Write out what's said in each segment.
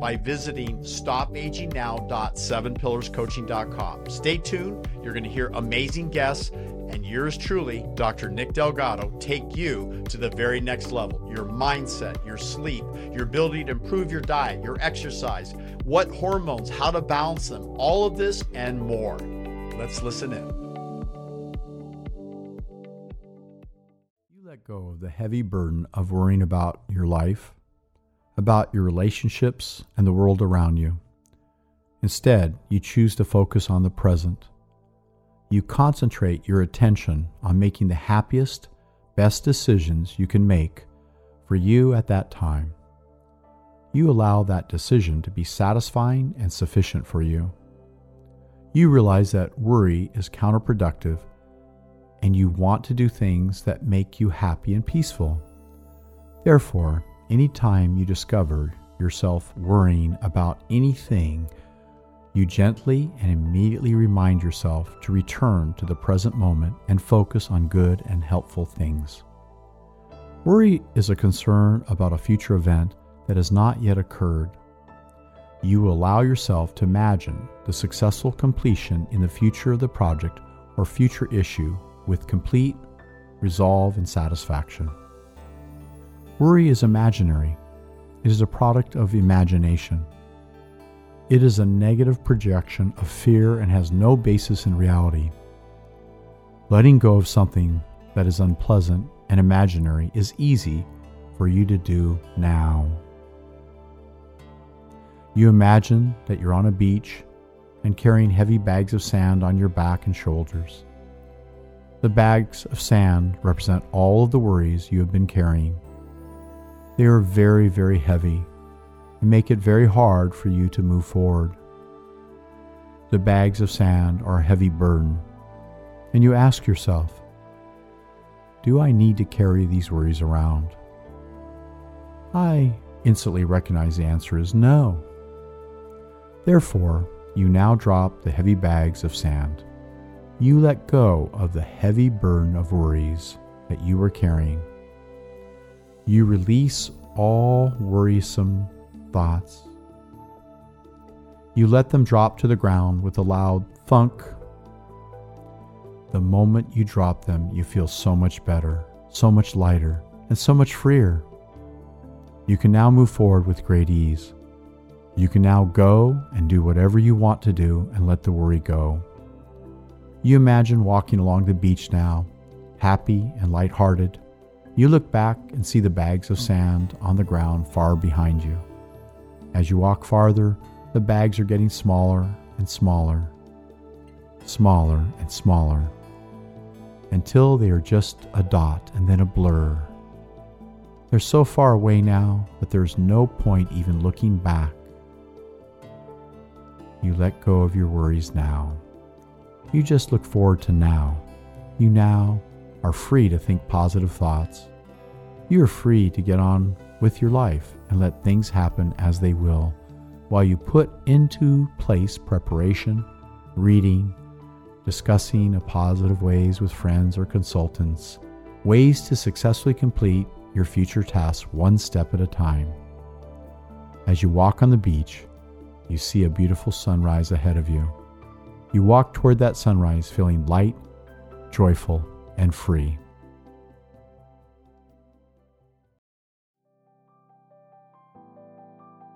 by visiting stopagingnow.sevenpillarscoaching.com. Stay tuned. You're going to hear amazing guests and yours truly, Dr. Nick Delgado, take you to the very next level. Your mindset, your sleep, your ability to improve your diet, your exercise, what hormones, how to balance them, all of this and more. Let's listen in. You let go of the heavy burden of worrying about your life about your relationships and the world around you. Instead, you choose to focus on the present. You concentrate your attention on making the happiest, best decisions you can make for you at that time. You allow that decision to be satisfying and sufficient for you. You realize that worry is counterproductive and you want to do things that make you happy and peaceful. Therefore, Anytime you discover yourself worrying about anything, you gently and immediately remind yourself to return to the present moment and focus on good and helpful things. Worry is a concern about a future event that has not yet occurred. You allow yourself to imagine the successful completion in the future of the project or future issue with complete resolve and satisfaction. Worry is imaginary, it is a product of imagination. It is a negative projection of fear and has no basis in reality. Letting go of something that is unpleasant and imaginary is easy for you to do now. You imagine that you're on a beach and carrying heavy bags of sand on your back and shoulders. The bags of sand represent all of the worries you have been carrying. They are very, very heavy and make it very hard for you to move forward. The bags of sand are a heavy burden, and you ask yourself, Do I need to carry these worries around? I instantly recognize the answer is no. Therefore, you now drop the heavy bags of sand. You let go of the heavy burden of worries that you were carrying you release all worrisome thoughts. You let them drop to the ground with a loud thunk. The moment you drop them, you feel so much better, so much lighter, and so much freer. You can now move forward with great ease. You can now go and do whatever you want to do and let the worry go. You imagine walking along the beach now, happy and lighthearted, you look back and see the bags of sand on the ground far behind you. As you walk farther, the bags are getting smaller and smaller, smaller and smaller, until they are just a dot and then a blur. They're so far away now that there's no point even looking back. You let go of your worries now. You just look forward to now. You now are free to think positive thoughts. You are free to get on with your life and let things happen as they will, while you put into place preparation, reading, discussing positive ways with friends or consultants, ways to successfully complete your future tasks one step at a time. As you walk on the beach, you see a beautiful sunrise ahead of you. You walk toward that sunrise feeling light, joyful, and free.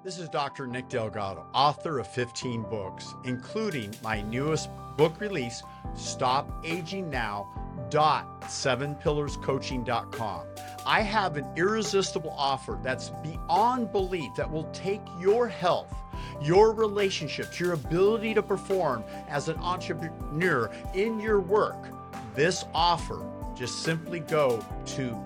This is Dr. Nick Delgado, author of 15 books, including my newest book release, Stop Aging Now. Dot sevenpillarscoaching.com. I have an irresistible offer that's beyond belief that will take your health, your relationships, your ability to perform as an entrepreneur in your work this offer, just simply go to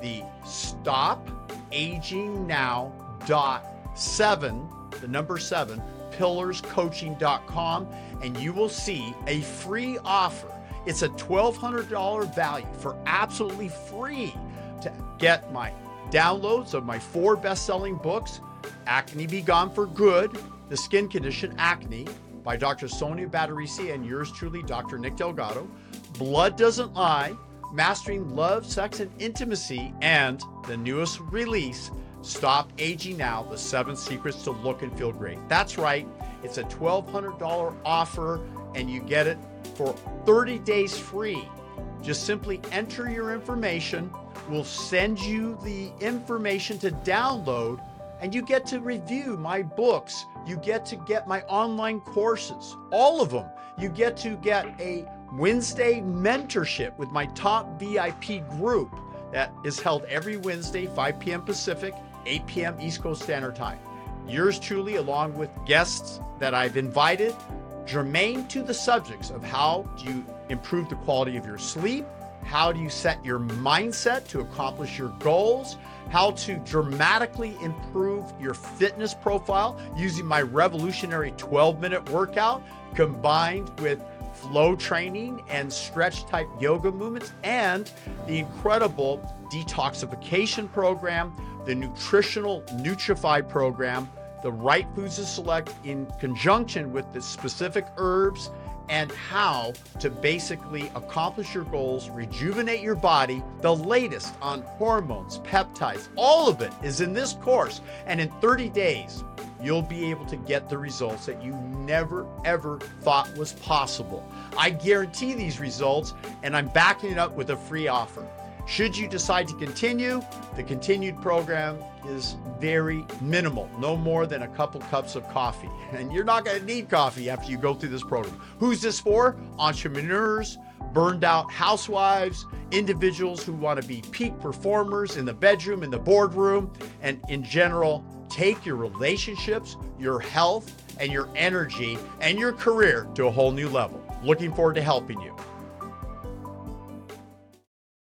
the stopagingnow.sevenpillarscoaching.com seven, the number seven, pillarscoaching.com, and you will see a free offer. It's a $1,200 value for absolutely free to get my downloads of my four best selling books Acne Be Gone for Good, The Skin Condition Acne by Dr. Sonia Batterisi and yours truly, Dr. Nick Delgado, Blood Doesn't Lie, Mastering Love, Sex, and Intimacy, and the newest release, Stop Aging Now The Seven Secrets to Look and Feel Great. That's right, it's a $1,200 offer, and you get it for 30 days free. Just simply enter your information. We'll send you the information to download, and you get to review my books. You get to get my online courses, all of them. You get to get a Wednesday mentorship with my top VIP group that is held every Wednesday, 5 p.m. Pacific, 8 p.m. East Coast Standard Time. Yours truly, along with guests that I've invited, germane to the subjects of how do you improve the quality of your sleep, how do you set your mindset to accomplish your goals, how to dramatically improve your fitness profile using my revolutionary 12 minute workout combined with flow training and stretch type yoga movements, and the incredible detoxification program, the nutritional Nutrify program, the right foods to select in conjunction with the specific herbs and how to basically accomplish your goals, rejuvenate your body. The latest on hormones, peptides, all of it is in this course. And in 30 days, you'll be able to get the results that you never ever thought was possible. I guarantee these results, and I'm backing it up with a free offer. Should you decide to continue, the continued program is very minimal, no more than a couple cups of coffee. And you're not going to need coffee after you go through this program. Who's this for? Entrepreneurs, burned out housewives, individuals who want to be peak performers in the bedroom, in the boardroom, and in general, take your relationships, your health, and your energy and your career to a whole new level. Looking forward to helping you.